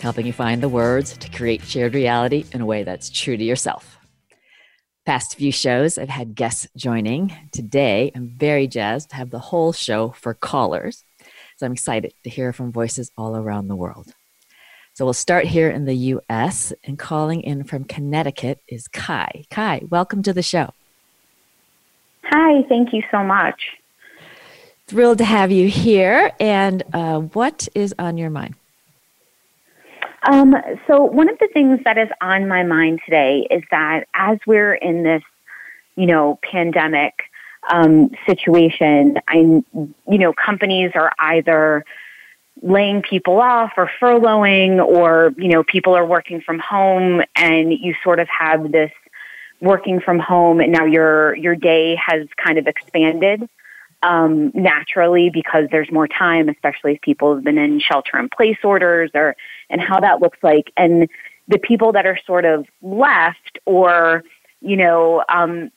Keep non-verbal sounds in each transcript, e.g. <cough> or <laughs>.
helping you find the words to create shared reality in a way that's true to yourself. Past few shows, I've had guests joining. Today, I'm very jazzed to have the whole show for callers. So I'm excited to hear from voices all around the world. So we'll start here in the US and calling in from Connecticut is Kai. Kai, welcome to the show. Hi, thank you so much. Thrilled to have you here. And uh, what is on your mind? Um, so, one of the things that is on my mind today is that as we're in this, you know, pandemic um, situation, I, you know, companies are either laying people off or furloughing or, you know, people are working from home and you sort of have this working from home and now your, your day has kind of expanded. Um, naturally because there's more time, especially if people have been in shelter in place orders or and how that looks like. And the people that are sort of left or, you know, um,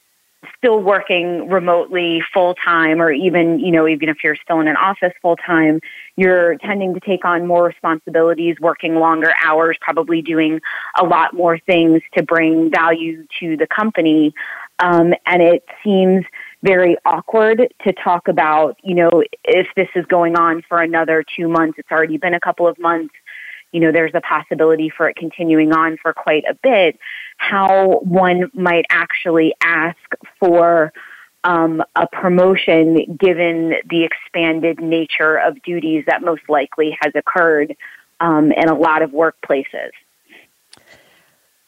still working remotely full time or even, you know, even if you're still in an office full time, you're tending to take on more responsibilities, working longer hours, probably doing a lot more things to bring value to the company. Um, and it seems very awkward to talk about, you know, if this is going on for another two months, it's already been a couple of months, you know, there's a possibility for it continuing on for quite a bit, how one might actually ask for um, a promotion given the expanded nature of duties that most likely has occurred um, in a lot of workplaces.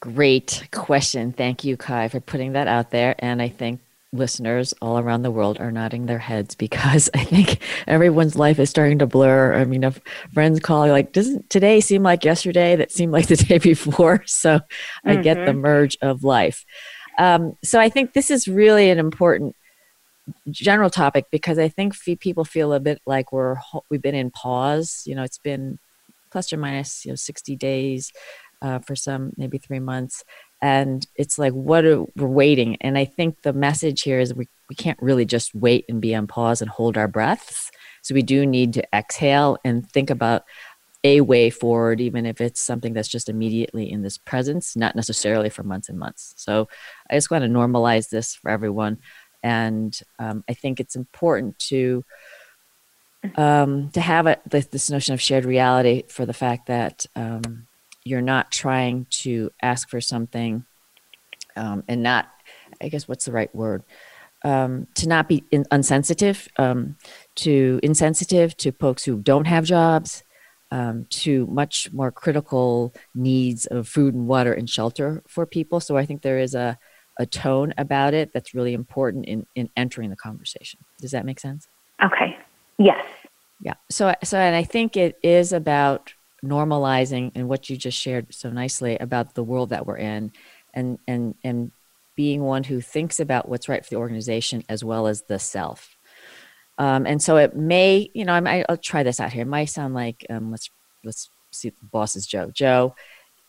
Great question. Thank you, Kai, for putting that out there. And I think listeners all around the world are nodding their heads because <laughs> I think everyone's life is starting to blur. I mean, if friends call like, doesn't today seem like yesterday that seemed like the <laughs> day before? So mm-hmm. I get the mm-hmm. merge of life. Um, so I think this is really an important general topic because I think people feel a bit like we're we've been in pause. You know, it's been plus or minus you know 60 days uh, for some, maybe three months, and it's like what are we're waiting. And I think the message here is we we can't really just wait and be on pause and hold our breaths. So we do need to exhale and think about a way forward, even if it's something that's just immediately in this presence, not necessarily for months and months. So I just want to normalize this for everyone and um, I think it's important to um, to have a, this, this, notion of shared reality for the fact that um, you're not trying to ask for something um, and not, I guess, what's the right word? Um, to not be in, unsensitive, um, to insensitive to folks who don't have jobs, to much more critical needs of food and water and shelter for people. So I think there is a a tone about it that's really important in, in entering the conversation. Does that make sense? Okay. Yes. Yeah. So, so, and I think it is about normalizing and what you just shared so nicely about the world that we're in and, and, and being one who thinks about what's right for the organization as well as the self. Um, and so it may, you know, I will try this out here. It might sound like, um, let's, let's see the boss is Joe. Joe,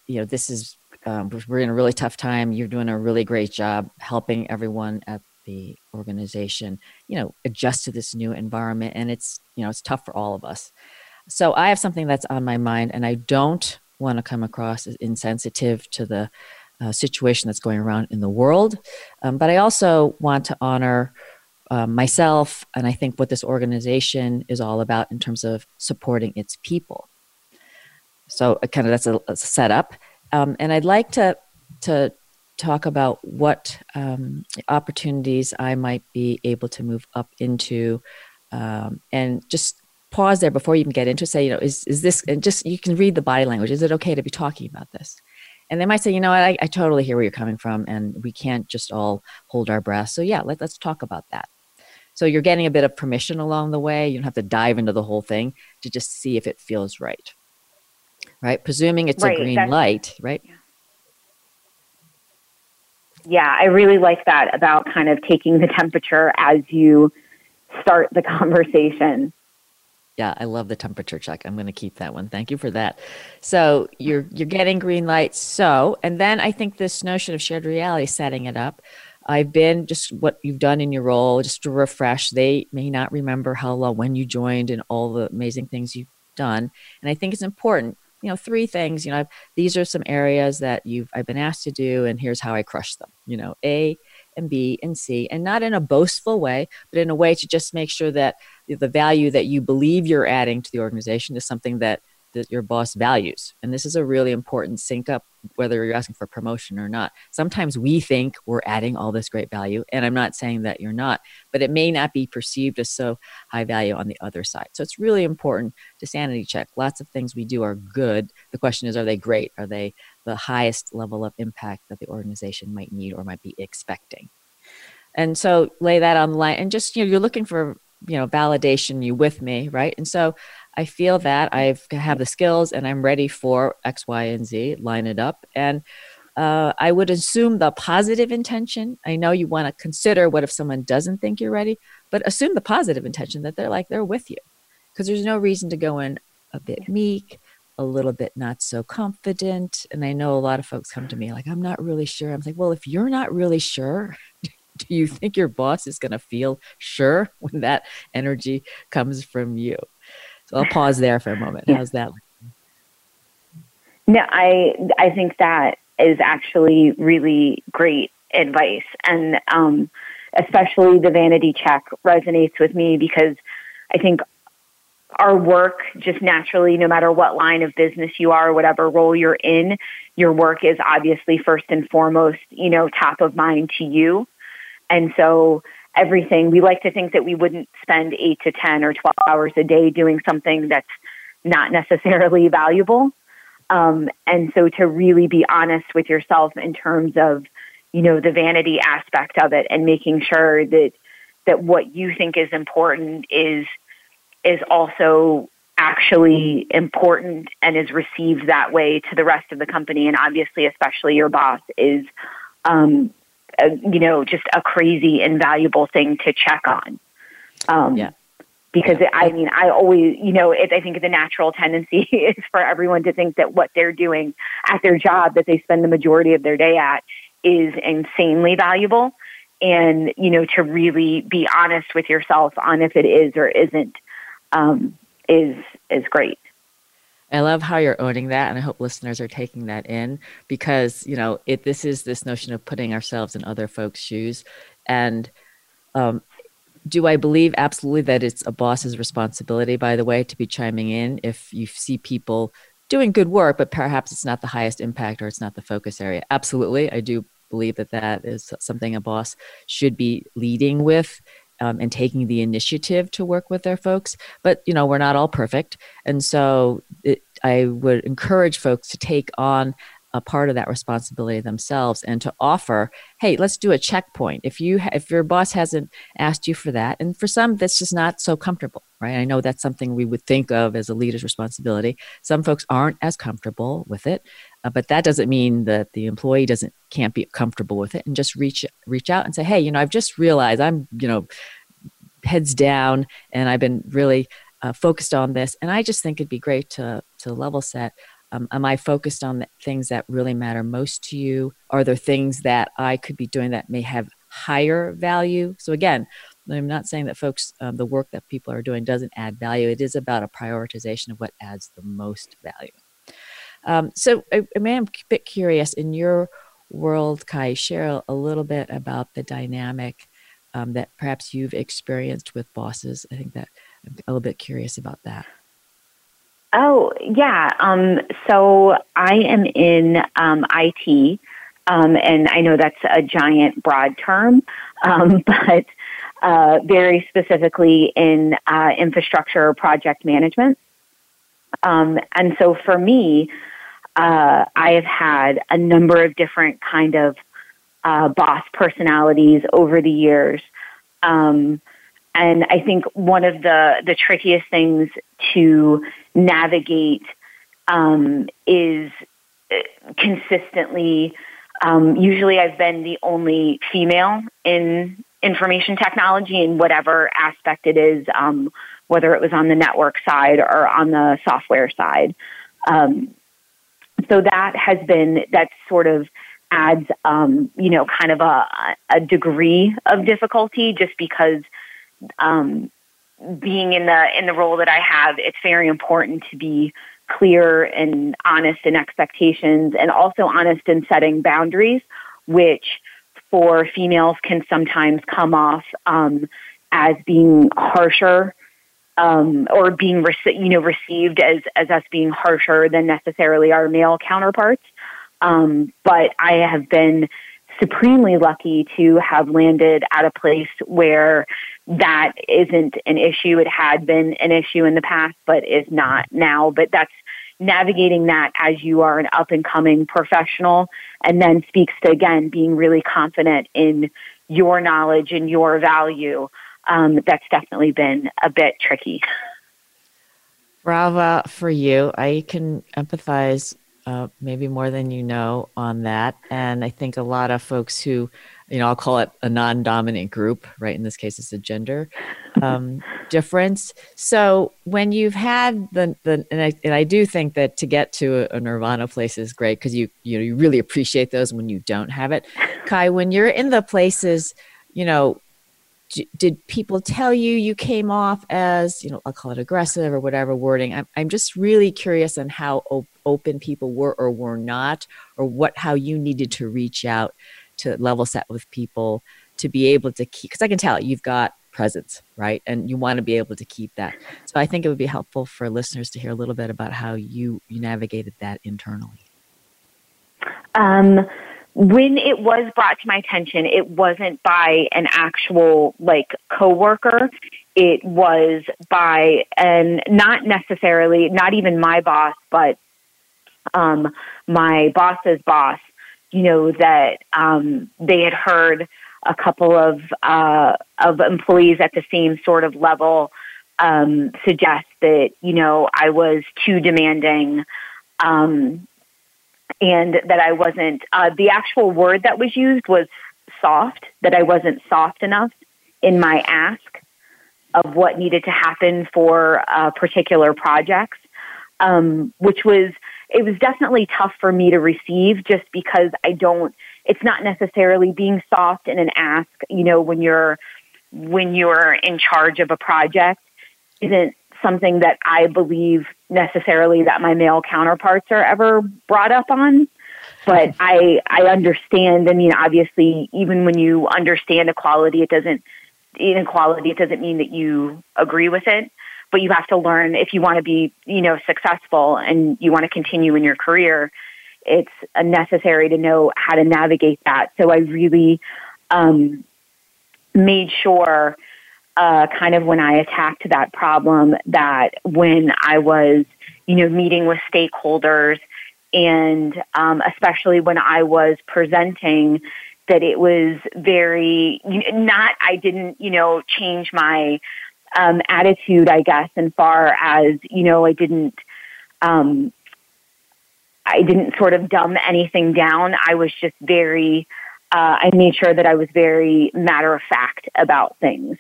you know, this is um, we're in a really tough time. You're doing a really great job helping everyone at the organization, you know, adjust to this new environment. And it's, you know, it's tough for all of us. So I have something that's on my mind, and I don't want to come across as insensitive to the uh, situation that's going around in the world. Um, but I also want to honor uh, myself and I think what this organization is all about in terms of supporting its people. So, uh, kind of that's a, a setup. Um, and I'd like to to talk about what um, opportunities I might be able to move up into, um, and just pause there before you even get into. Say, you know, is is this? And just you can read the body language. Is it okay to be talking about this? And they might say, you know, I, I totally hear where you're coming from, and we can't just all hold our breath. So yeah, let, let's talk about that. So you're getting a bit of permission along the way. You don't have to dive into the whole thing to just see if it feels right right? Presuming it's right, a green light, right? Yeah, I really like that about kind of taking the temperature as you start the <laughs> conversation. Yeah, I love the temperature check. I'm going to keep that one. Thank you for that. So you're you're getting green lights. So, and then I think this notion of shared reality, setting it up. I've been just what you've done in your role, just to refresh. They may not remember how long when you joined and all the amazing things you've done. And I think it's important. You know, three things. You know, these are some areas that you've I've been asked to do, and here's how I crush them. You know, A and B and C, and not in a boastful way, but in a way to just make sure that the value that you believe you're adding to the organization is something that that your boss values. And this is a really important sync up, whether you're asking for promotion or not. Sometimes we think we're adding all this great value, and I'm not saying that you're not, but it may not be perceived as so high value on the other side. So it's really important to sanity check. Lots of things we do are good. The question is, are they great? Are they the highest level of impact that the organization might need or might be expecting? And so lay that on the line and just, you know, you're looking for you know validation you with me right and so I feel that I have the skills and I'm ready for X, Y, and Z, line it up. And uh, I would assume the positive intention. I know you want to consider what if someone doesn't think you're ready, but assume the positive intention that they're like, they're with you. Because there's no reason to go in a bit meek, a little bit not so confident. And I know a lot of folks come to me like, I'm not really sure. I'm like, well, if you're not really sure, <laughs> do you think your boss is going to feel sure <laughs> when that energy comes from you? So I'll pause there for a moment. How's that? No, I I think that is actually really great advice, and um, especially the vanity check resonates with me because I think our work just naturally, no matter what line of business you are, whatever role you're in, your work is obviously first and foremost, you know, top of mind to you. And so everything. We like to think that we wouldn't spend eight to 10 or 12 hours a day doing something that's not necessarily <laughs> valuable. Um, and so to really be honest with yourself in terms of, you know, the vanity aspect of it and making sure that, that what you think is important is, is also actually important and is received that way to the rest of the company. And obviously, especially your boss is, um, a, you know, just a crazy invaluable thing to check on. Um, yeah. Because yeah. I mean, I always, you know, it, I think the natural tendency <laughs> is for everyone to think that what they're doing at their job that they spend the majority of their day at is insanely valuable. And, you know, to really be honest with yourself on if it is or isn't um, is is great. I love how you're owning that, and I hope listeners are taking that in because you know it. This is this notion of putting ourselves in other folks' shoes, and um, do I believe absolutely that it's a boss's responsibility, by the way, to be chiming in if you see people doing good work, but perhaps it's not the highest impact or it's not the focus area. Absolutely, I do believe that that is something a boss should be leading with um, and taking the initiative to work with their folks. But you know, we're not all perfect, and so it, I would encourage folks to take on a part of that responsibility themselves and to offer hey let's do a checkpoint. If you if your boss hasn't asked you for that and for some that's just not so comfortable right? I know that's something we would think of as a leader's responsibility. Some folks aren't as comfortable with it uh, but that doesn't mean that the employee doesn't can't be comfortable with it and just reach reach out and say hey you know i've just realized i'm you know heads down and i've been really uh, focused on this. And i just think it'd be great to to level set. Um, am i focused on the things that really matter most to you? Are there things that i could be doing that may have higher value? So again i'm not saying that folks um, the work that people are doing doesn't add value. It is about a prioritization of what adds the most value um, so I, I am a bit curious in your world, Kai, share a little bit about the dynamic um, that perhaps you've experienced with bosses. I think that I'm a little bit curious about that. Oh, yeah. Um, so I am in um, IT, um, and I know that's a giant, broad term, <laughs> um, but uh, very specifically in uh, infrastructure project management. Um, and so for me, uh, I have had a number of different kind of uh, boss personalities over the years. Um, and I think one of the, the trickiest things to navigate um, is uh, consistently Um, usually, I've been the only female in information technology in whatever aspect it is, um, whether it was on the network side or on the software side. Um, so that has been that sort of adds, um, you know, kind of a, a degree of difficulty just because um, being in the in the role that I have, it's very important to be clear and honest in expectations and also honest in setting boundaries, which for females can sometimes come off um, as being harsher um, or being you know received as as us being harsher than necessarily our male counterparts. Um, but I have been supremely lucky to have landed at a place where that isn't an issue. It had been an issue in the past, but is not now. But that's navigating that as you are an up and coming professional and then speaks to again being really confident in your knowledge and your value. Um, that's definitely been a bit tricky. Brava for you. I can empathize uh, maybe more than you know on that. And I think a lot of folks who, you know, I'll call it a non dominant group, right? In this case, it's a gender um, <laughs> difference. So when you've had the, the and, I, and I do think that to get to a, a nirvana place is great because you, you know, you really appreciate those when you don't have it. Kai, when you're in the places, you know, did people tell you you came off as you know i'll call it aggressive or whatever wording? I'm, I'm just really curious on how op- open people were or were not or what how you needed to reach out to level set with people to be able to keep because i can tell you've got presence right? And you want to be able to keep that. So i think it would be helpful for listeners to hear a little bit about how you you navigated that internally. Um when it was brought to my attention, it wasn't by an actual like coworker. It was by and not necessarily, not even my boss, but um, my boss's boss. You know that um, they had heard a couple of uh, of employees at the same sort of level um, suggest that you know I was too demanding. Um, and that I wasn't, uh, the actual word that was used was soft, that I wasn't soft enough in my ask of what needed to happen for uh, particular projects, um, which was, it was definitely tough for me to receive just because I don't, it's not necessarily being soft in an ask, you know, when you're, when you're in charge of a project isn't something that I believe necessarily that my male counterparts are ever brought up on. But I I understand. I mean, obviously, even when you understand equality, it doesn't inequality. It doesn't mean that you agree with it. But you have to learn if you want to be, you know, successful and you want to continue in your career. It's necessary to know how to navigate that. So I really um, made sure uh, kind of when I attacked that problem that when I was, you know, meeting with stakeholders and um, especially when I was presenting, that it was very not. I didn't, you know, change my um, attitude, I guess, in far as you know, I didn't. Um, I didn't sort of dumb anything down. I was just very. Uh, I made sure that I was very matter of fact about things.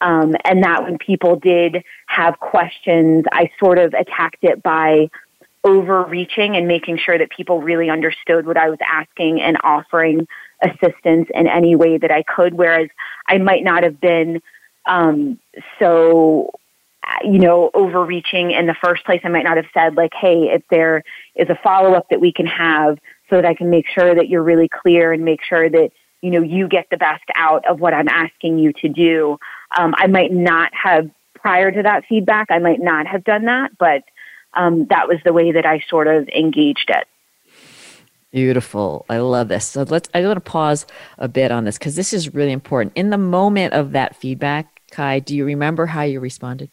Um, and that when people did have questions, I sort of attacked it by overreaching and making sure that people really understood what I was asking and offering assistance in any way that I could. Whereas I might not have been um, so, you know, overreaching in the first place. I might not have said, like, hey, if there is a follow up that we can have so that I can make sure that you're really clear and make sure that, you know, you get the best out of what I'm asking you to do. Um, I might not have, prior to that feedback, I might not have done that, but um, that was the way that I sort of engaged it. Beautiful. I love this. So let's, I want to pause a bit on this because this is really important. In the moment of that feedback, Kai, do you remember how you responded?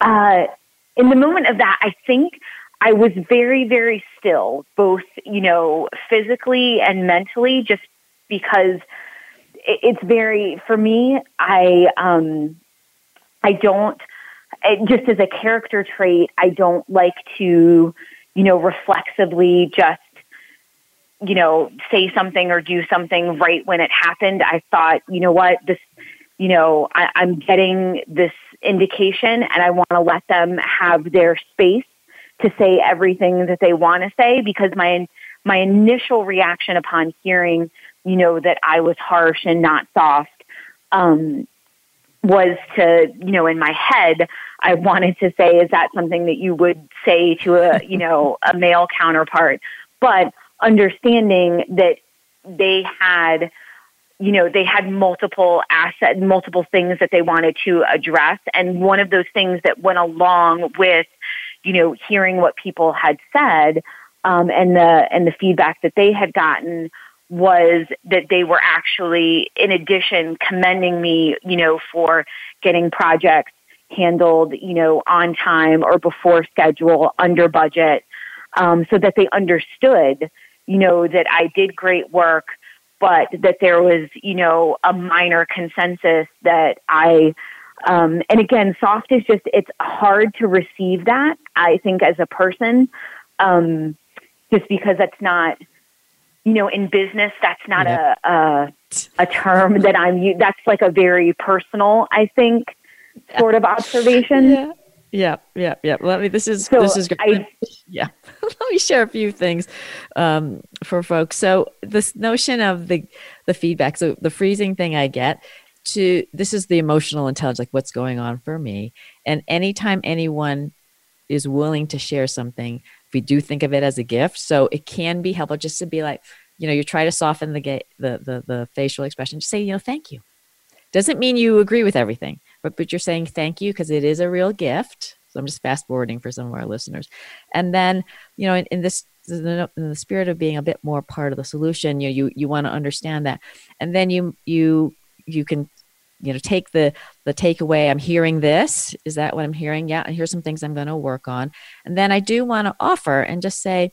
Uh, in the moment of that, I think I was very, very still, both, you know, physically and mentally, just because it's very for me. I um, I don't just as a character trait. I don't like to, you know, reflexively just you know, say something or do something right when it happened. I thought, you know what, this, you know, I, I'm getting this indication and I want to let them have their space to say everything that they want to say because my my initial reaction upon hearing, you know, that I was harsh and not soft, um, was to, you know, in my head, I wanted to say, is that something that you would say to a, <laughs> you know, a male counterpart? But understanding that they had, you know, they had multiple assets, multiple things that they wanted to address. And one of those things that went along with, you know, hearing what people had said um, and the and the feedback that they had gotten was that they were actually, in addition, commending me, you know, for getting projects handled, you know, on time or before schedule, under budget, um, so that they understood, you know, that I did great work, but that there was, you know, a minor consensus that I um, and again, soft is just, it's hard to receive that, I think, as a person, um, just because that's not, you know, in business, that's not a, a, a term that I'm, that's like a very personal, I think, sort of observation. Yeah. Yeah, yeah, yeah. Let me. This is so this is great. I, yeah, <laughs> let me share a few things um, for folks. So this notion of the the feedback. So the freezing thing I get to this is the emotional intelligence, like what's going on for me. And anytime anyone is willing to share something, we do think of it as a gift. So it can be helpful just to be like, you know, you try to soften the ga- the, the the facial expression. Just say, you know, thank you. Doesn't mean you agree with everything, but but you're saying thank you because it is a real gift. So I'm just fast forwarding for some of our listeners. And then, you know, in, in this in the spirit of being a bit more part of the solution, you you you want to understand that, and then you you you can you know take the the takeaway i'm hearing this. Is that what i'm hearing? Yeah and here's some things i'm going to work on. And then i do want to offer and just say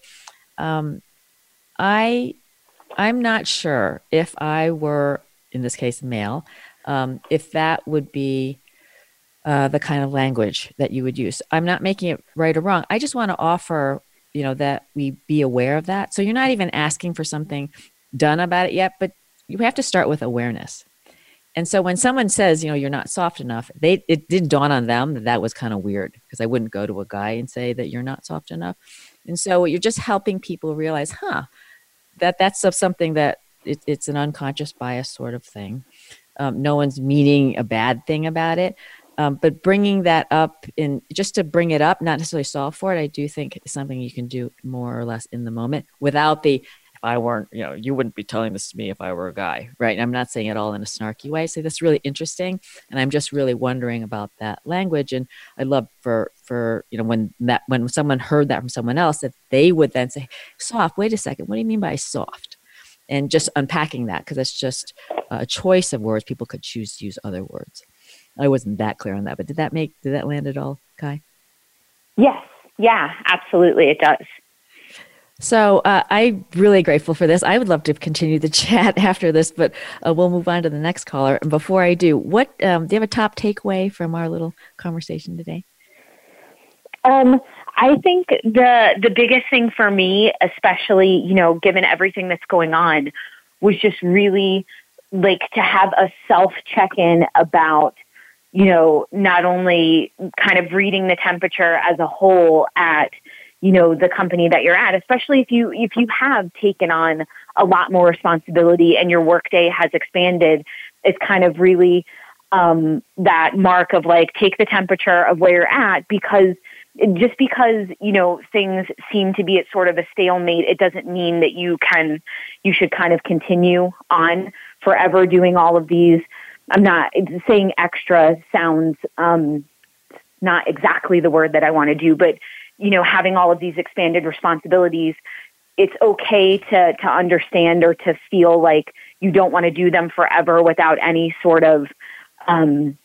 um, i i'm not sure if i were in this case male um, if that would be uh, the kind of language that you would use. I'm not making it right or wrong. I just want to offer you know that we be aware of that. So you're not even asking for something done about it yet but you have to start with awareness and so when someone says, you know, you're not soft enough, they it didn't dawn on them that that was kind of weird because I wouldn't go to a guy and say that you're not soft enough. And so you're just helping people realize, huh, that that's something that it, it's an unconscious bias sort of thing. Um, no one's meaning a bad thing about it. Um, but bringing that up in just to bring it up, not necessarily solve for it, I do think something you can do more or less in the moment without the I weren't, you know, you wouldn't be telling this to me if I were a guy, right? And I'm not saying it all in a snarky way. So that's really interesting, and I'm just really wondering about that language. And I'd love for for you know when that when someone heard that from someone else that they would then say, "Soft. Wait a second. What do you mean by soft?" And just unpacking that because it's just a choice of words. People could choose to use other words. I wasn't that clear on that, but did that make did that land at all, Kai? Yes. Yeah. Absolutely, it does. So uh, I'm really grateful for this. I would love to continue the <laughs> chat after this, but uh, we'll move on to the next caller. And before I do, what um, do you have a top takeaway from our little conversation today? Um, I think the the biggest thing for me, especially you know, given everything that's going on, was just really like to have a self check in about you know not only kind of reading the temperature as a whole at you know the company that you're at especially if you if you have taken on a lot more responsibility and your workday has expanded it's kind of really um, that mark of like take the temperature of where you're at because just because you know things seem to be at sort of a stalemate it doesn't mean that you can you should kind of continue on forever doing all of these. I'm not saying extra sounds um, not exactly the word that i want to do but you know, having all of these expanded responsibilities, it's okay to, to understand or to feel like you don't want to do them forever without any sort of, um,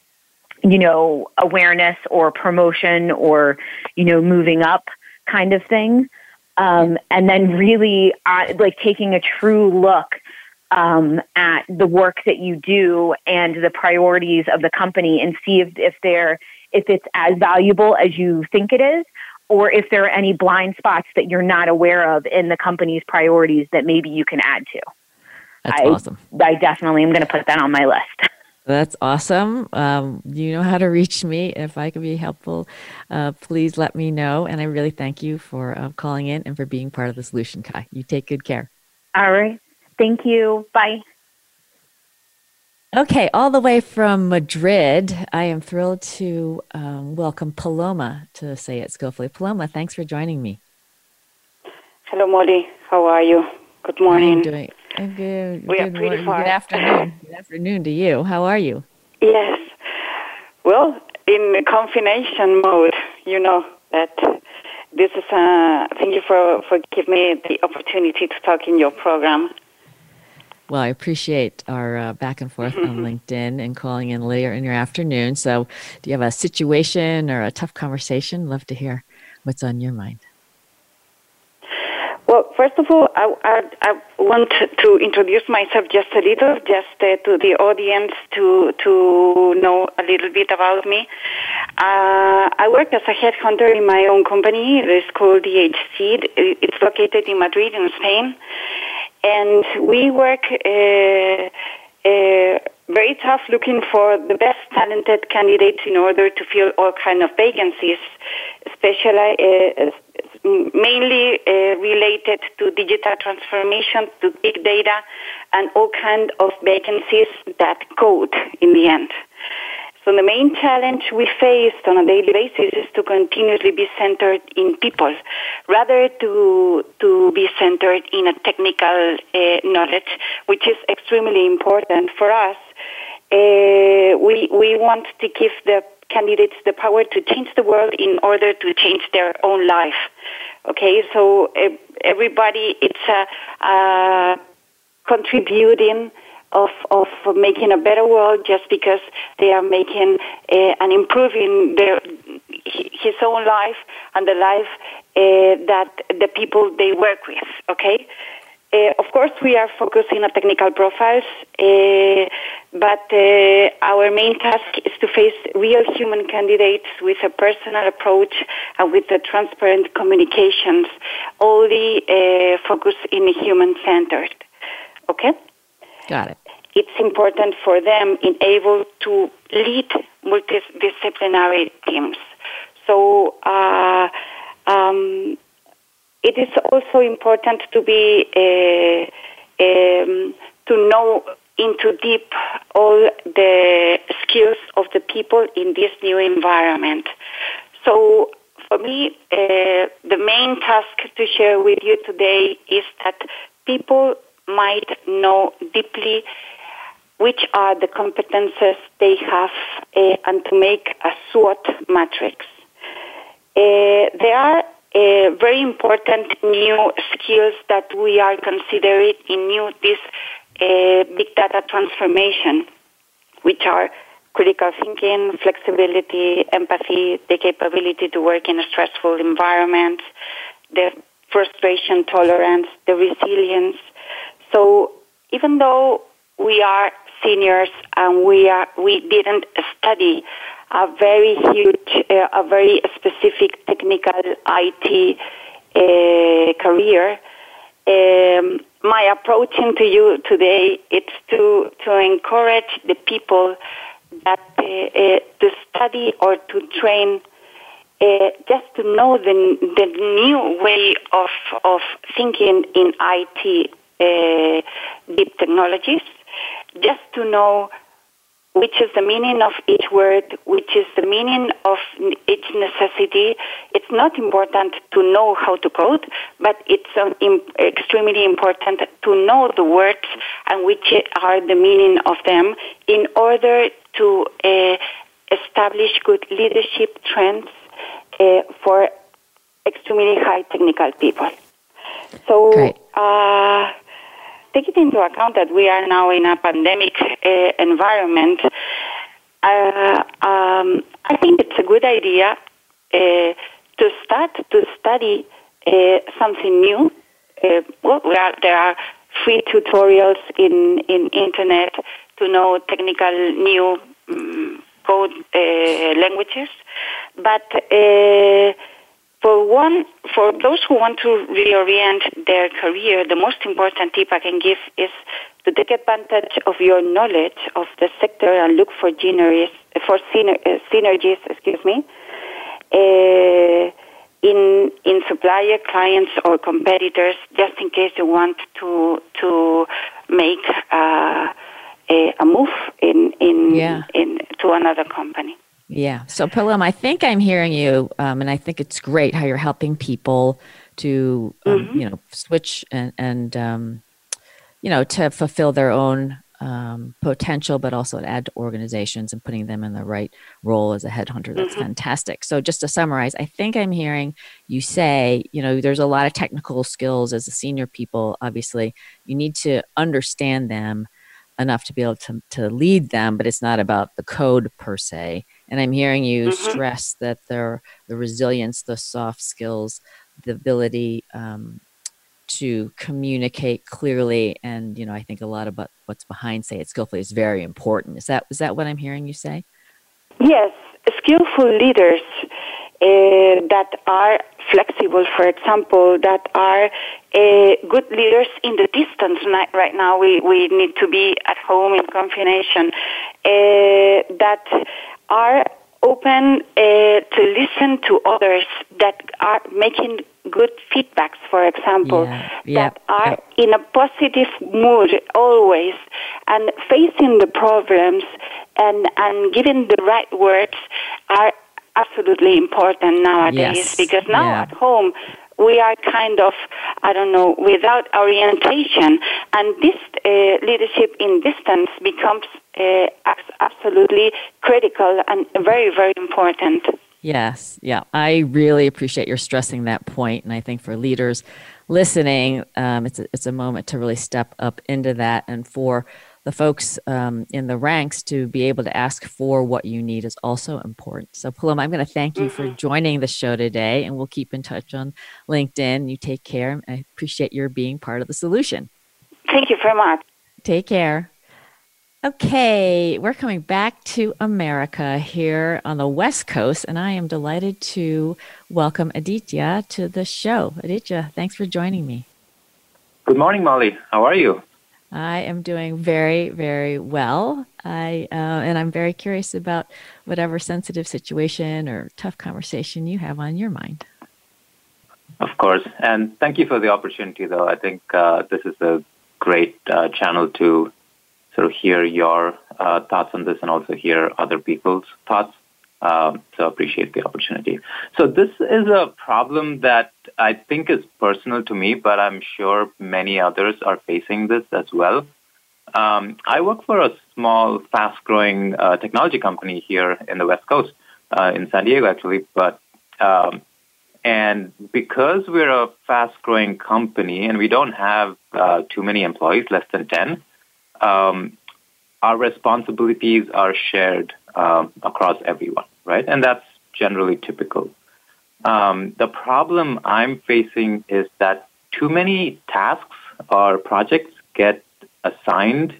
you know, awareness or promotion or, you know, moving up kind of thing. Um, and then really uh, like taking a true look um, at the work that you do and the priorities of the company and see if, if they're if it's as valuable as you think it is or if there are any blind spots that you're not aware of in the company's priorities that maybe you can add to. That's I, awesome. I definitely am going to put that on my list. <laughs> That's awesome. Um, you know how to reach me. If I can be helpful, uh, please let me know. And I really thank you for uh, calling in and for being part of the solution, Kai. You take good care. All right. Thank you. Bye. Okay, all the way from Madrid, I am thrilled to um, welcome Paloma to say it skillfully. Paloma, thanks for joining me. Hello, Molly. How are you? Good morning. I'm doing I'm good. We good are pretty morning. far. Good afternoon. <laughs> good afternoon to you. How are you? Yes. Well, in confination mode, you know that this is. a. thank you for for giving me the opportunity to talk in your program. Well, I appreciate our uh, back and forth on <laughs> LinkedIn and calling in later in your afternoon. So, do you have a situation or a tough conversation? Love to hear what's on your mind. Well, first of all, I, I, I want to introduce myself just a little, just uh, to the audience to to know a little bit about me. Uh, I work as a headhunter in my own company. It's called DHC. It's located in Madrid, in Spain, and we work. Uh, uh, very tough looking for the best talented candidates in order to fill all kind of vacancies, especially uh, mainly related to digital transformation, to big data, and all kind of vacancies that code in the end. So the main challenge we faced on a daily basis is to continuously be centered in people, rather to to be centered in a technical uh, knowledge, which is extremely important for us. Uh, we we want to give the candidates the power to change the world in order to change their own life. Okay, so uh, everybody it's a contributing of of making a better world just because they are making uh, and improving their his own life and the life uh, that the people they work with. Okay. Uh, of course, we are focusing on technical profiles, but our main task is to face real human candidates with a personal approach and with the transparent communications, only uh, focus in human centered. Okay? Got it. It's important for them in able to lead multidisciplinary teams. So, uh, um, it is also important to be uh, um, to know into deep all the skills of the people in this new environment. So for me, uh, the main task to share with you today is that people might know deeply which are the competences they have uh, and to make a SWOT matrix. Uh, there are uh, very important new skills that we are considering in new this big data transformation, which are critical thinking, flexibility, empathy, the capability to work in a stressful environment, the frustration tolerance, the resilience. So even though we are seniors and we are we didn't study a very huge, uh, a very specific technical IT uh, career. Um, my approach to you today is to to encourage the people that uh, uh, to study or to train. Uh, just to know the the new way of of thinking in IT deep technologies, just to know which is the meaning of each word, which is the meaning of each necessity. It's not important to know how to code, but it's um, extremely important to know the words and which are the meaning of them in order to uh, establish good leadership trends uh, for extremely high technical people. So, uh, taking into account that we are now in a pandemic uh, environment, uh, um, I think it's a good idea uh, to start to study uh, something new. Well, are, there are free tutorials in in internet to know technical new um, code languages, but for one, for those who want to reorient their career, the most important tip I can give is to take advantage of your knowledge of the sector and look for synergies, for syner- uh, synergies excuse me, uh, in in supplier, clients, or competitors, just in case you want to to make uh, a, a, move in in, yeah. in to another company. Yeah. So, Paloma, I think I'm hearing you, um, and I think it's great how you're helping people to, um, mm-hmm. you know, switch and, and um, you know, to fulfill their own um, potential, but also to add to organizations and putting them in the right role as a headhunter. That's mm-hmm. fantastic. So, just to summarize, I think I'm hearing you say, you know, there's a lot of technical skills as a senior people. Obviously, you need to understand them enough to be able to, to lead them, but it's not about the code per se. And I'm hearing you mm-hmm. stress that there, the resilience, the soft skills, the ability um, to communicate clearly, and you know, I think a lot about what's behind say it skillfully is very important. Is that is that what I'm hearing you say? Yes, skillful leaders uh, that are flexible, for example, that are uh, good leaders in the distance. Right now, we, we need to be at home in confination. Uh, that are open uh, to listen to others that are making good feedbacks, for example, yeah, yeah, that are yeah. in a positive mood always and facing the problems and, and giving the right words are absolutely important nowadays yes. because now at home we are kind of, I don't know, without orientation. And this uh, leadership in distance becomes uh, absolutely critical and very, very important. Yes, yeah, I really appreciate your stressing that point, and I think for leaders listening, um, it's a, it's a moment to really step up into that, and for the folks um, in the ranks to be able to ask for what you need is also important. So, Paloma, I'm going to thank you for mm-hmm. joining the show today, and we'll keep in touch on LinkedIn. You take care. I appreciate your being part of the solution. Thank you very much. Take care. Okay, we're coming back to America here on the West Coast, and I am delighted to welcome Aditya to the show. Aditya, thanks for joining me. Good morning, Molly. How are you? I am doing very, very well. I uh, and I'm very curious about whatever sensitive situation or tough conversation you have on your mind. Of course, and thank you for the opportunity. Though I think uh, this is a great uh, channel to sort of hear your uh, thoughts on this and also hear other people's thoughts. Um, so appreciate the opportunity. So this is a problem that I think is personal to me, but I'm sure many others are facing this as well. Um, I work for a small, fast-growing uh, technology company here in the West Coast, uh, in San Diego, actually. But um, and because we're a fast-growing company and we don't have uh, too many employees, less than ten, um, our responsibilities are shared um, across everyone right? And that's generally typical. Um, the problem I'm facing is that too many tasks or projects get assigned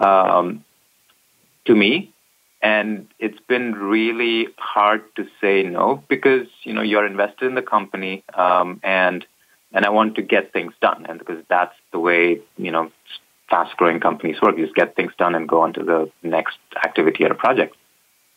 um, to me, and it's been really hard to say no because you know you're invested in the company, um, and and I want to get things done, and because that's the way you know fast-growing companies work. Just get things done and go on to the next activity or project.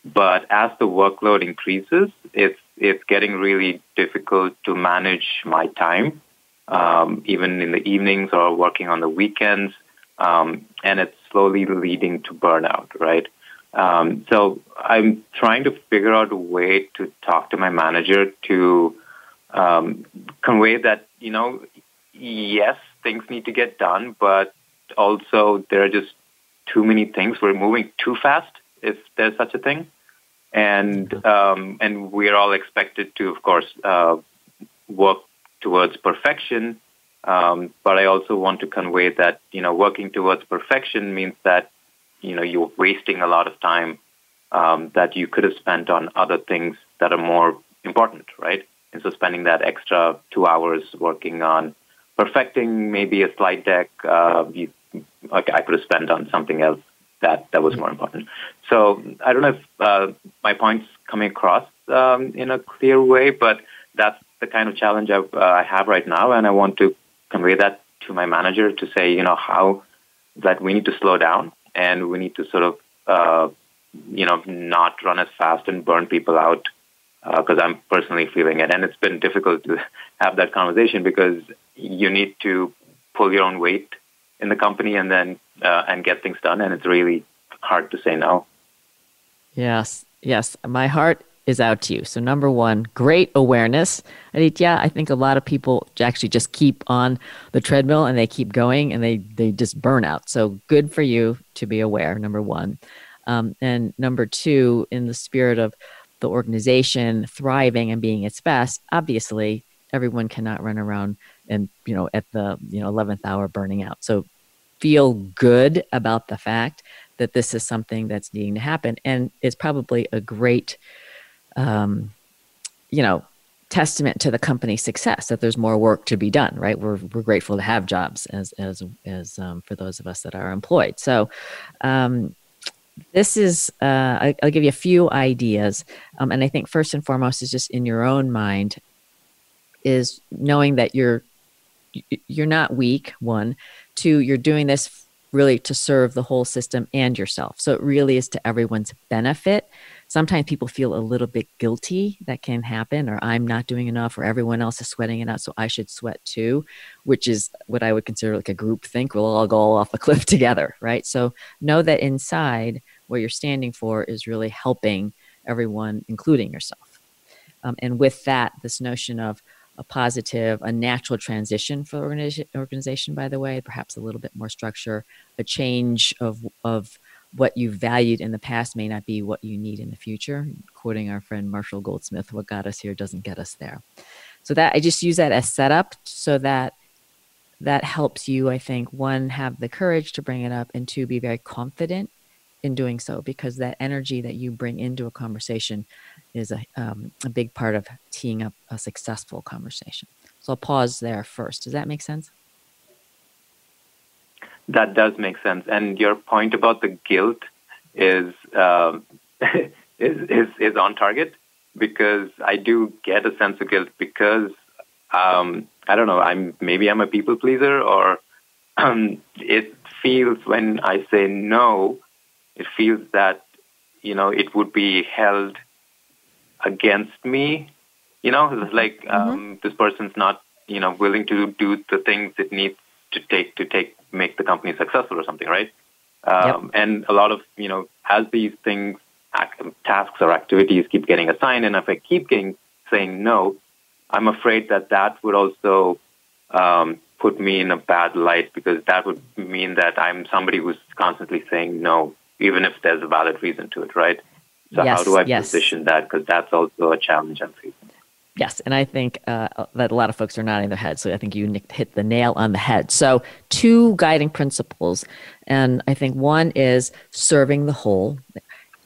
But as the workload increases, it's it's getting really difficult to manage my time, um, even in the evenings or working on the weekends, um, and it's slowly leading to burnout, right? Um, so I'm trying to figure out a way to talk to my manager to um, convey that you know, yes, things need to get done, but also there are just too many things. We're moving too fast, if there's such a thing and um, and we are all expected to, of course, uh, work towards perfection. Um, but I also want to convey that you know working towards perfection means that you know you're wasting a lot of time um, that you could have spent on other things that are more important, right? And so spending that extra two hours working on perfecting maybe a slide deck, uh, you, like I could have spent on something else that that was more important. So I don't know if uh, my point's coming across um, in a clear way, but that's the kind of challenge I, uh, I have right now, and I want to convey that to my manager to say, you know, how that we need to slow down and we need to sort of, uh, you know, not run as fast and burn people out because uh, I'm personally feeling it. And it's been difficult to <laughs> have that conversation because you need to pull your own weight in the company and then uh, and get things done. And it's really hard to say no. Yes, yes. My heart is out to you. So, number one, great awareness. Aditya, I think a lot of people actually just keep on the treadmill and they keep going and they, they just burn out. So, good for you to be aware, number one. Um, and number two, in the spirit of the organization thriving and being its best, obviously, everyone cannot run around and, you know, at the, you know, 11th hour burning out. So, feel good about the fact that this is something that's needing to happen. And it's probably a great um, you know, testament to the company's success that there's more work to be done. Right? We're we're grateful to have jobs as as as um, for those of us that are employed. So. Um, this is uh, I, will give you a few ideas um, and i think first and foremost is just in your own mind is knowing that you're you're not weak one two you're doing this really to serve the whole system and yourself. So it really is to everyone's benefit. Sometimes people feel a little bit guilty that can happen or i'm not doing enough or everyone else is sweating it out so i should sweat too which is what i would consider like a group think. We'll all go off a <laughs> cliff together right? So know that inside what you're standing for is really helping everyone including yourself. Um, and with that this notion of a positive, a natural transition for organization, organization, by the way, perhaps a little bit more structure, a change of, of what you valued in the past may not be what you need in the future. Quoting our friend Marshall Goldsmith, what got us here doesn't get us there. So that I just use that as setup so that that helps you, I think, one, have the courage to bring it up, and two, be very confident in doing so because that energy that you bring into a conversation is a, um, a big part of teeing up a successful conversation. So I'll pause there first. Does that make sense? That does make sense. And your point about the guilt is um, <laughs> is, is is on target because I do get a sense of guilt because um, I don't know. I'm maybe I'm a people pleaser or um, it feels when I say no, it feels that you know it would be held against me. You know, it's like mm-hmm. um, this person's not you know willing to do the things it needs to take to take make the company successful or something, right? Um, yep. And a lot of you know, as these things, tasks or activities keep getting assigned, and if I keep getting saying no, I'm afraid that that would also um, put me in a bad light because that would mean that I'm somebody who's constantly saying no, even if there's a valid reason to it, right? So yes, how do I yes. position that? Because that's also a challenge I'm facing. Yes, and I think uh, that a lot of folks are nodding their heads. So I think you hit the nail on the head. So, two guiding principles. And I think one is serving the whole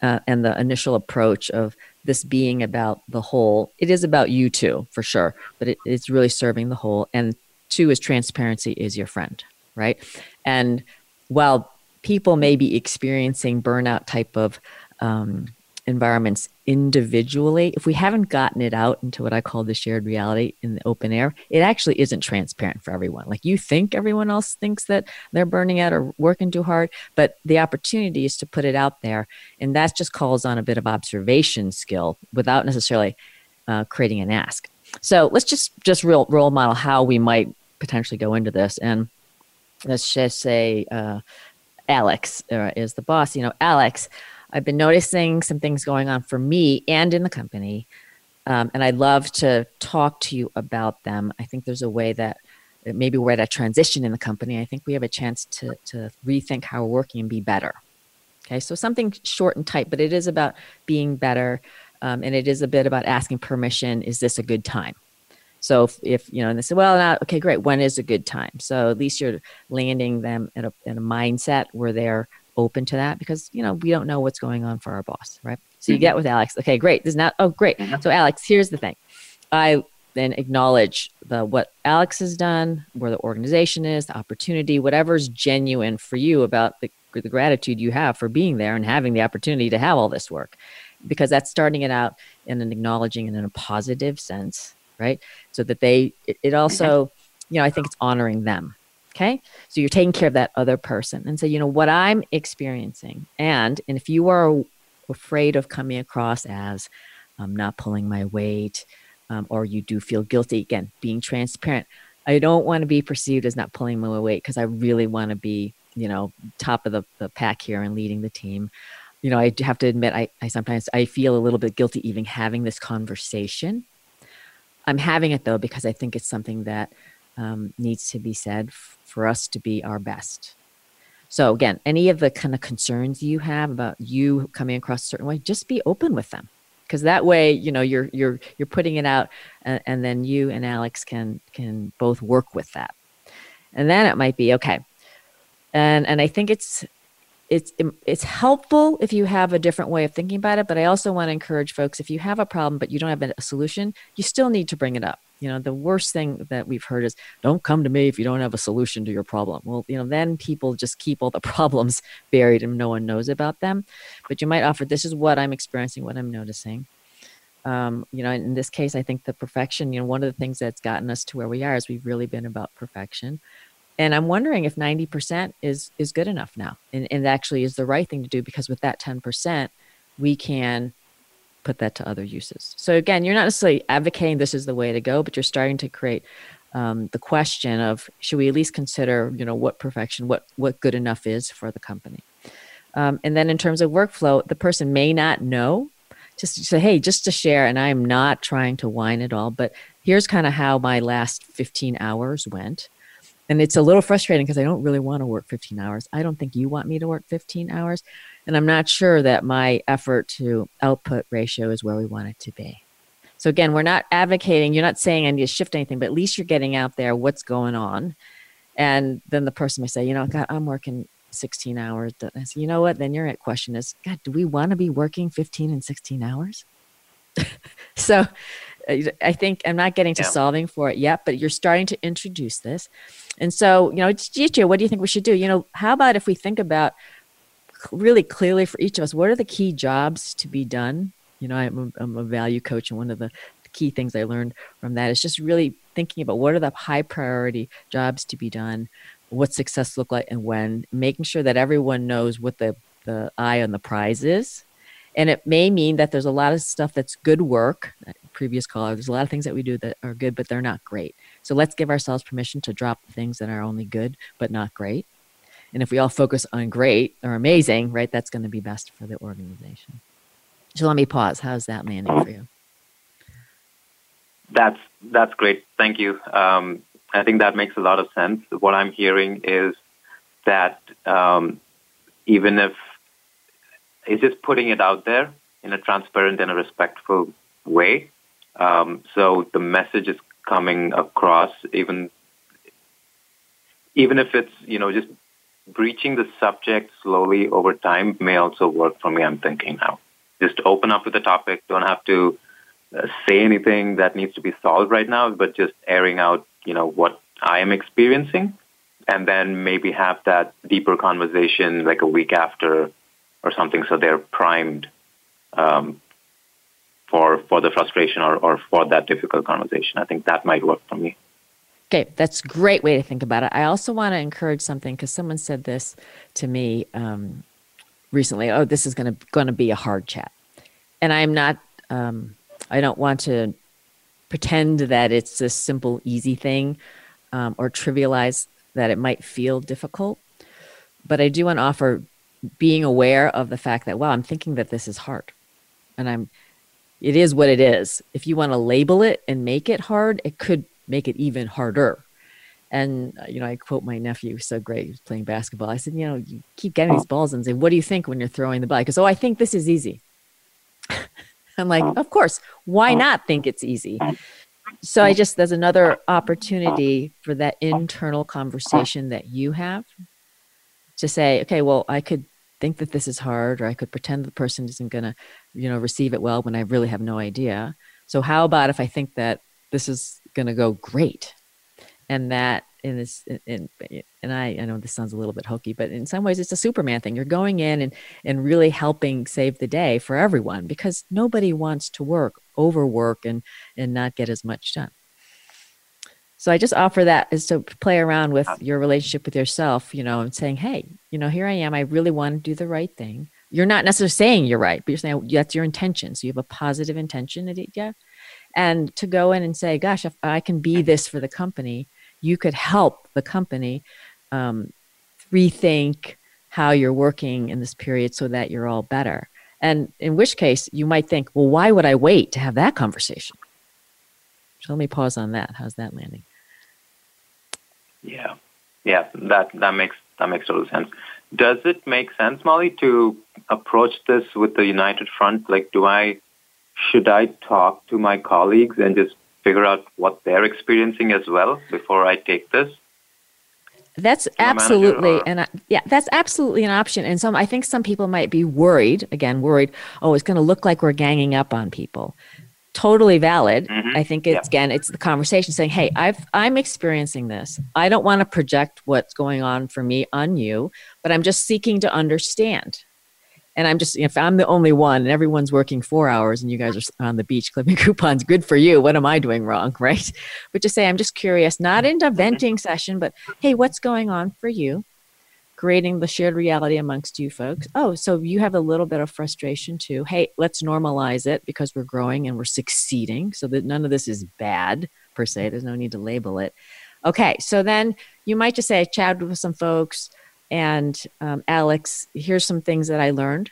uh, and the initial approach of this being about the whole. It is about you too, for sure, but it, it's really serving the whole. And two is transparency is your friend, right? And while people may be experiencing burnout type of um, environments individually, if we haven't gotten it out into what I call the shared reality in the open air, it actually isn't transparent for everyone. Like you think everyone else thinks that they're burning out or working too hard, but the opportunity is to put it out there. And that just calls on a bit of observation skill without necessarily uh, creating an ask. So let's just just real role model how we might potentially go into this. And let's just say uh, Alex uh, is the boss. You know, Alex I've been noticing some things going on for me and in the company. Um, and I'd love to talk to you about them. I think there's a way that maybe we're at a transition in the company. I think we have a chance to, to rethink how we're working and be better. Okay, so something short and tight, but it is about being better. Um, and it is a bit about asking permission is this a good time? So if, if, you know, and they say, well, now, okay, great. When is a good time? So at least you're landing them at a, at a mindset where they're open to that because you know we don't know what's going on for our boss right so you mm-hmm. get with alex okay great this is not oh great so alex here's the thing i then acknowledge the what alex has done where the organization is the opportunity whatever's genuine for you about the, the gratitude you have for being there and having the opportunity to have all this work because that's starting it out in an acknowledging and in a positive sense right? So that they, it, it also, you know, I think it's honoring them. Okay. So you're taking care of that other person and say, you know, what I'm experiencing. And, and if you are afraid of coming across as I'm not pulling my weight, um, or you do feel guilty, again, being transparent. I don't want to be perceived as not pulling my weight because I really want to be, you know, top of the, the pack here and leading the team. You know, I have to admit, I, I sometimes I feel a little bit guilty even having this conversation. I'm having it though because I think it's something that um, needs to be said f- for us to be our best. So again, any of the kind of concerns you have about you coming across a certain way, just be open with them because that way you know you're you're you're putting it out and, and, then you and alex can can both work with that and then it might be okay and and i think it's it's it's helpful if you have a different way of thinking about it but i also want to encourage folks if you have a problem but you don't have a solution you still need to bring it up. You know the worst thing that we've heard is don't come to me if you don't have a solution to your problem. Well you know then people just keep all the <laughs> problems buried and no one knows about them. But you might offer this is what i'm experiencing what i'm noticing. Um, you know in this case i think the perfection you know one of the things that's gotten us to where we are is we've really been about perfection and i'm wondering if 90% is is good enough now and, and actually is the right thing to do because with that 10% we can put that to other uses. So again, you're not necessarily advocating this is the way to go, but you're starting to create um, the question of should we at least consider, you know, what perfection, what what good enough is for the company. Um, and then in terms of workflow, the person may not know. Just to say, hey, just to share, and I'm not trying to whine at all, but here's kind of how my last 15 hours went. And it's a little frustrating because I don't really want to work 15 hours. I don't think you want me to work 15 hours. And I'm not sure that my effort to output ratio is where we want it to be. So again, we're not advocating, you're not saying I need to shift anything, but at least you're getting out there what's going on. And then the person may say, you know, God, I'm working 16 hours. I say, you know what? Then your question is, God, do we want to be working 15 and 16 hours? <laughs> so uh, I think I'm not getting to yeah. solving for it yet, but you're starting to introduce this. And so, you know, Gigi, what do you think we should do? You know, how about if we think about really clearly for each of us what are the key jobs to be done you know i'm a, I'm a value coach and one of the key things i learned from that is just really thinking about what are the high priority jobs to be done what success look like and when making sure that everyone knows what the the eye on the prize is and it may mean that there's a lot of stuff that's good work previous caller there's a lot of things that we do that are good but they're not great so let's give ourselves permission to drop things that are only good but not great and if we all focus on great or amazing, right, that's going to be best for the organization. So let me pause. How's that landing for you? That's that's great. Thank you. Um, I think that makes a lot of sense. What I'm hearing is that um, even if it's just putting it out there in a transparent and a respectful way, um, so the message is coming across, even even if it's you know just breaching the subject slowly over time may also work for me, I'm thinking now. Just open up with the topic. Don't have to uh, say anything that needs to be solved right now, but just airing out, you know, what I am experiencing. And then maybe have that deeper conversation like a week after or something so they're primed um, for, for the frustration or, or for that difficult conversation. I think that might work for me. Okay, that's a great way to think about it. I also want to encourage something because someone said this to me um, recently. Oh, this is going to going to be a hard chat, and I'm not. Um, I don't want to pretend that it's a simple, easy thing, um, or trivialize that it might feel difficult. But I do want to offer being aware of the fact that wow, I'm thinking that this is hard, and I'm. It is what it is. If you want to label it and make it hard, it could make it even harder. And uh, you know, I quote my nephew so great. Playing basketball. I said, you know, you keep getting these balls and say, "What do you think when you're throwing the ball?" Because oh, I think this is easy. <laughs> I'm like, of course. Why not think it's easy? So I just there's another opportunity for that internal conversation that you have to say, okay, well, I could think that this is hard, or I could pretend the person isn't going to, you know, receive it well when I really have no idea. So how about if I think that this is going to go great? And that in this in, and I, I know this sounds a little bit hokey but in some ways it's a superman thing. You're going in and and really helping save the day for everyone because nobody wants to work overwork and and not get as much done so i just offer that is to play around with your relationship with yourself you know and saying hey you know here i am i really want to do the right thing you're not necessarily saying you're right but you're saying that's your intention so you have a positive intention yeah and to go in and say gosh if i can be this for the company you could help the company um, rethink how you're working in this period so that you're all better. And in which case, you might think, well, why would I wait to have that conversation? So let me pause on that. How's that landing? Yeah, yeah, that that makes that makes total sense. Does it make sense, Molly, to approach this with the united front? Like, do I should I talk to my colleagues and just figure out what they're experiencing as well before I take this? That's absolutely and yeah, that's absolutely an option. And some I think some people might be worried, again, worried, oh, it's going to look like we're ganging up on people. Totally valid. Mm-hmm. I think it's yeah. again, it's the conversation saying, "Hey, I've I'm experiencing this. I don't want to project what's going on for me on you, but I'm just seeking to understand." and I'm just if I'm the only one and everyone's working four hours and you guys are on the beach clipping <laughs> coupons, good for you. What am I doing wrong, <laughs> right? But just say I'm just curious, not into venting session, but hey, what's going on for you? Creating the shared reality amongst you folks. Oh, so you have a little bit of frustration too. Hey, let's normalize it because we're growing and we're succeeding, so that none of this is bad per se. There's no need to label it. Okay, so then you might just say, I chatted with some folks and um, Alex, here's some things that I learned.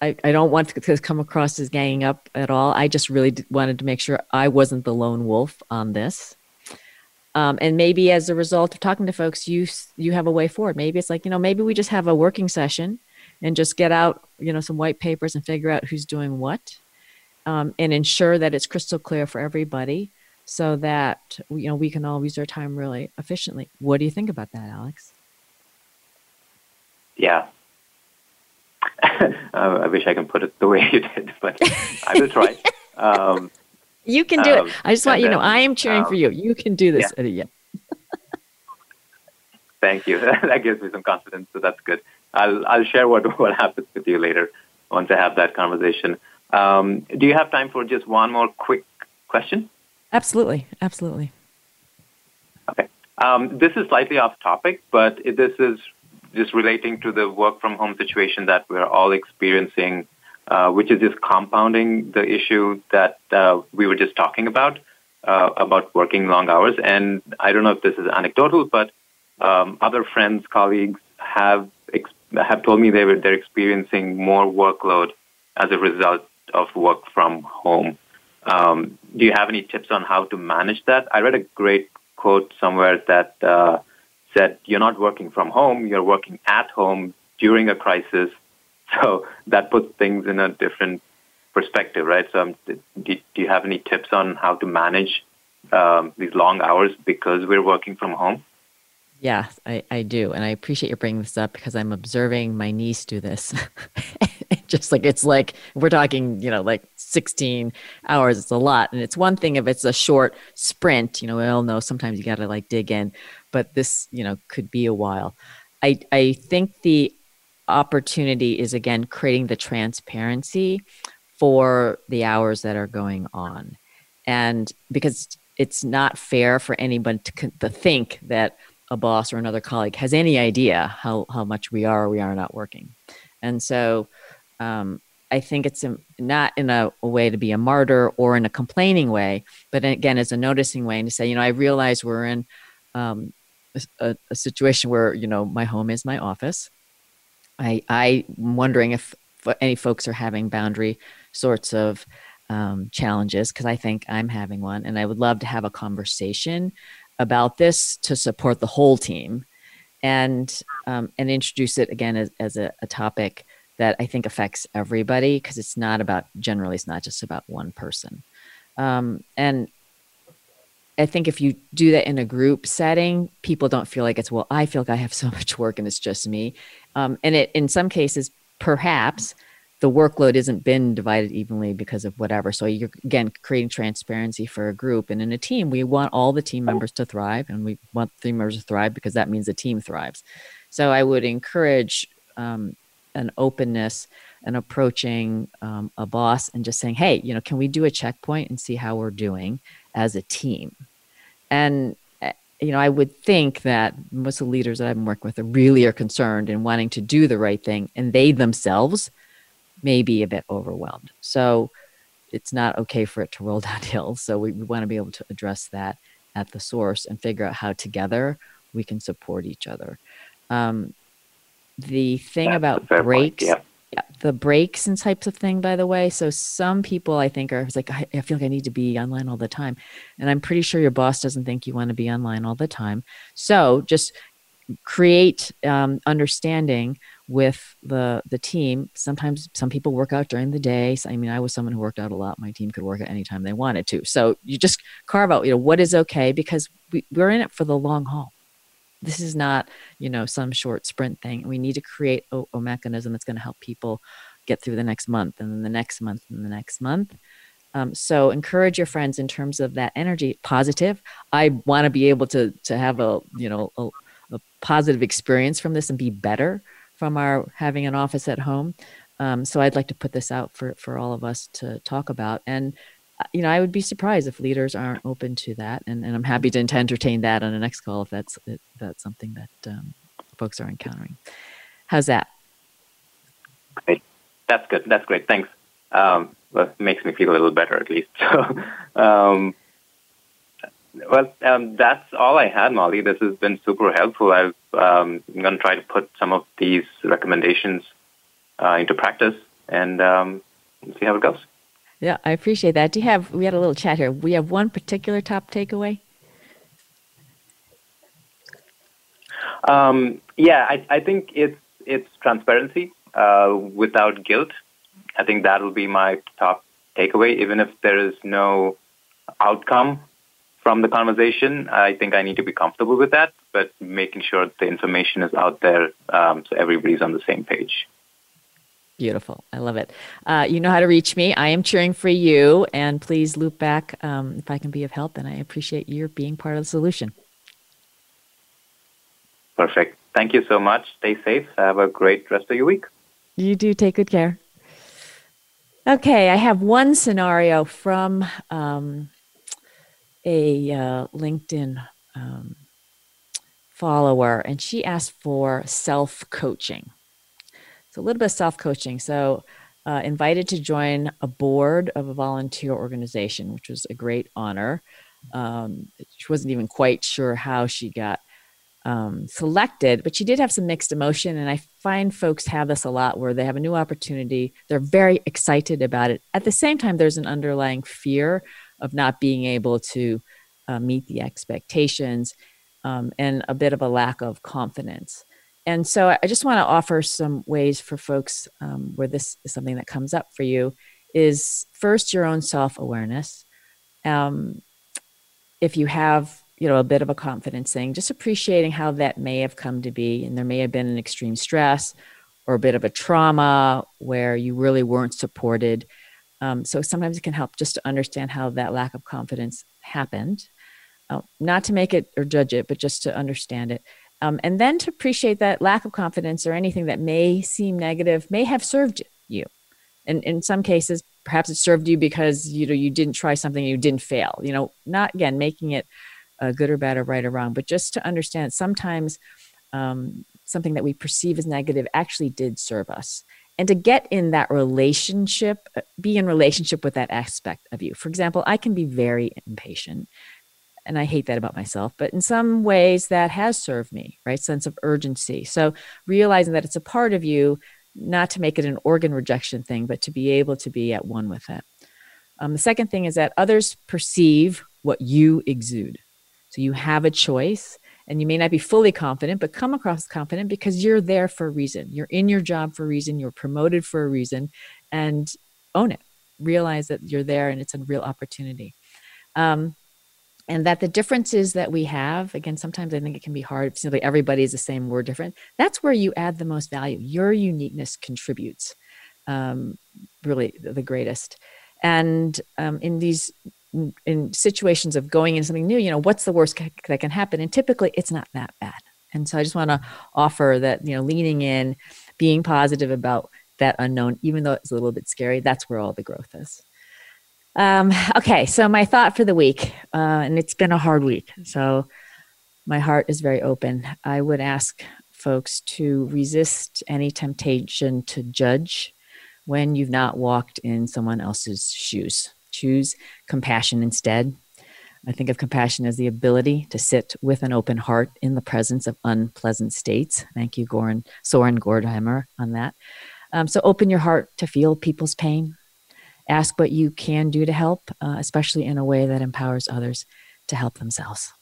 I, I don't want to come across as ganging up at all. I just really wanted to make sure I wasn't the lone wolf on this. Um, and maybe as a result of talking to folks, you you have a way forward. Maybe it's like you know, maybe we just have a working session and just get out you know some white papers and figure out who's doing what, um, and ensure that it's crystal clear for everybody, so that you know we can all use our time really efficiently. What do you think about that, Alex? Yeah. <laughs> uh, I wish I can put it the way <laughs> you did, but I will try. <laughs> Um, you can do um, it. I just want you to know I am cheering um, for you. You can do this. Yeah. <laughs> Thank you. <laughs> that gives me some confidence, so that's good. I'll I'll share what <laughs> what happens with you later once I have that conversation. Um, do you have time for just one more quick question? Absolutely, absolutely. Okay. Um, this is slightly off topic, but this is just relating to the work from home situation that we're all experiencing, uh, which is just compounding the issue that uh, we were just talking about, uh, about working long hours. And I don't know if this is anecdotal, but um, other friends, colleagues have ex- have told me they were they're experiencing more workload as a result of work from home. Um, do you have any tips on how to manage that? I read a great quote somewhere that uh, said you're not working from home, you're working at home during a crisis. <laughs> So that puts things in a different perspective, right? So, um, do, do, you have any tips on how to manage um, these long hours because we're working from home? Yes, I, I do. And I appreciate you bringing this up because I'm observing my niece do this. <laughs> Just like it's like we're talking, you know, like 16 hours, it's a lot. And it's one thing if it's a short sprint, you know, we all know sometimes you got to like dig in but this, you know, could be a while. I, I think the opportunity is again creating the transparency for the hours that are going on. And because it's not fair for anyone to, to think that a boss or another colleague has any idea how, how much we are or we are not working. And so um, I think it's a, not in a, a, way to be a martyr or in a complaining way, but again, as a noticing way and to say, you know, I realize we're in um, a, a situation where you know my home is my office. I I'm wondering if any folks are having boundary sorts of um, challenges because I think I'm having one, and I would love to have a conversation about this to support the whole team, and um, and introduce it again as, as a, a topic that I think affects everybody because it's not about generally it's not just about one person, um, and I think if you do that in a group setting, people don't feel like it's, well, I feel like I have so <laughs> much work and it's just me. Um, and it, in some cases, perhaps the workload isn't been divided evenly because of whatever. So you're again creating transparency for a group. And in a team, we want all the team members to thrive and we want the team members to thrive because that means the team thrives. So I would encourage um, an openness and approaching um, a boss and just saying, hey, you know, can we do a checkpoint and see how we're doing as a team? And you know, I would think that most of the leaders that I've been working with are really are concerned and wanting to do the right thing, and they themselves may be a bit overwhelmed. So it's not okay for it to roll <laughs> downhill. So we, we want to be able to address that at the source and figure out how together we can support each other. Um, the thing That's about breaks, point, yeah. Yeah. the breaks and types of thing, by the way. So some people I think are like, I, I feel like I need to be online all the time. And I'm pretty sure your boss doesn't think you want to be online all the time. So just create um, understanding with the the team sometimes some people work out during the day so, i mean i was someone who worked out a lot my team could work out anytime they wanted to so you just carve out you know what is okay because we, we're in it for the long haul this is not you know some short sprint thing we need to create a, a mechanism that's going to help people get through the next month and then the next month and the next month um, so encourage your friends in terms of that energy positive i want to be able to to have a you know a, a positive experience from this and be better from our having an office at home. Um, so I'd like to put this out for, for all of us to talk about. And, you know, I would be surprised if leaders aren't open to that. And, and I'm happy to, entertain that on the next call if that's, if that's something that um, folks are encountering. How's that? Great. That's good. That's great. Thanks. Um, makes me feel a little better at least. <laughs> So, um, well, um, that's all I had, Molly. This has been super helpful. i am um, going to try to put some of these recommendations uh, into practice and um, see how it goes. Yeah, I appreciate that. Do you have? We had a little chat here. We have one particular top takeaway. Um, yeah, I, I, think it's it's transparency uh, without guilt. I think that will be my top takeaway, even if there is no outcome from the conversation. I think I need to be comfortable with that, but making sure the information is out there um, so everybody's on the same page. Beautiful. I love it. Uh, you know how to reach me. I am cheering for you, and please loop back um, if I can be of help. And I appreciate your being part of the solution. Perfect. Thank you so much. Stay safe. Have a great rest of your week. You do. Take good care. Okay, I have one scenario from um, a uh, LinkedIn um, follower, and she asked for self coaching. So a little bit of self coaching. So uh, invited to join a board of a volunteer organization, which was a great honor. Um, she wasn't even quite sure how she got um, selected, but she did have some mixed emotion. And I find folks have this a lot where they have a new opportunity, they're very excited about it. At the same time, there's an underlying fear of not being able to uh, meet the expectations um, and a bit of a lack of confidence. And so I just want to offer some ways for folks um, where this is something that comes up for you is first your own self awareness. Um, if you have you know a bit of a confidence thing, just appreciating how that may have come to be, and there may have been an extreme stress or a bit of a trauma where you really weren't supported um, so sometimes it can help just to understand how that lack of confidence happened, uh, not to make it or judge it, but just to understand it. Um, and then to appreciate that lack of confidence or anything that may seem negative may have served you. And in some cases, perhaps it served you because you know you didn't try something you didn't fail. You know, not again making it uh, good or bad or right or wrong, but just to understand sometimes um, something that we perceive as negative actually did serve us and to get in that relationship uh, be in relationship with that aspect of you for example i can be very impatient and i hate that about myself but in some ways that has served me right sense of urgency so realizing that it's a part of you not to make it an organ rejection thing but to be able to be at one with it um, the second thing is that others perceive what you exude so you have a choice and you may not be fully confident, but come across confident because you're there for a reason. You're in your job for a reason. You're promoted for a reason, and own it. Realize that you're there and it's a real opportunity. Um, and that the differences that we have, again, sometimes I think it can be hard. Simply everybody is the same, we're different. That's where you add the most value. Your uniqueness contributes. um, really the greatest. And um, in these in situations of going in something new, you know, what's the worst that can happen? And typically, it's not that bad. And so I just want to offer that, you know, leaning in, being positive about that unknown, even though it's a little bit scary, that's where all the growth is. Um, <laughs> okay, so my thought for the week, uh, and it's been a hard week, so my heart is very open. I would ask folks to resist any temptation to judge when you've not walked in someone else's shoes. Choose compassion instead. I think of compassion as the ability to sit with an open heart in the presence of unpleasant states. Thank you, Soren Gordhamer, on that. Um, so open your heart to feel people's pain. Ask what you can do to help, uh, especially in a way that empowers others to help themselves.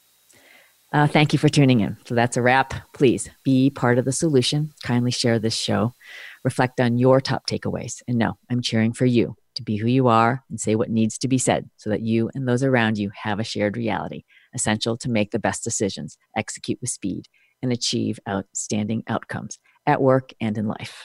Uh, thank you for tuning in. So that's a wrap. Please be part of the solution. Kindly share this show. Reflect on your top takeaways. And no, I'm cheering for you to be who you are and say what needs to be said so that you and those around you have a shared reality, essential to make the best decisions, execute with speed, and achieve outstanding outcomes at work and in life.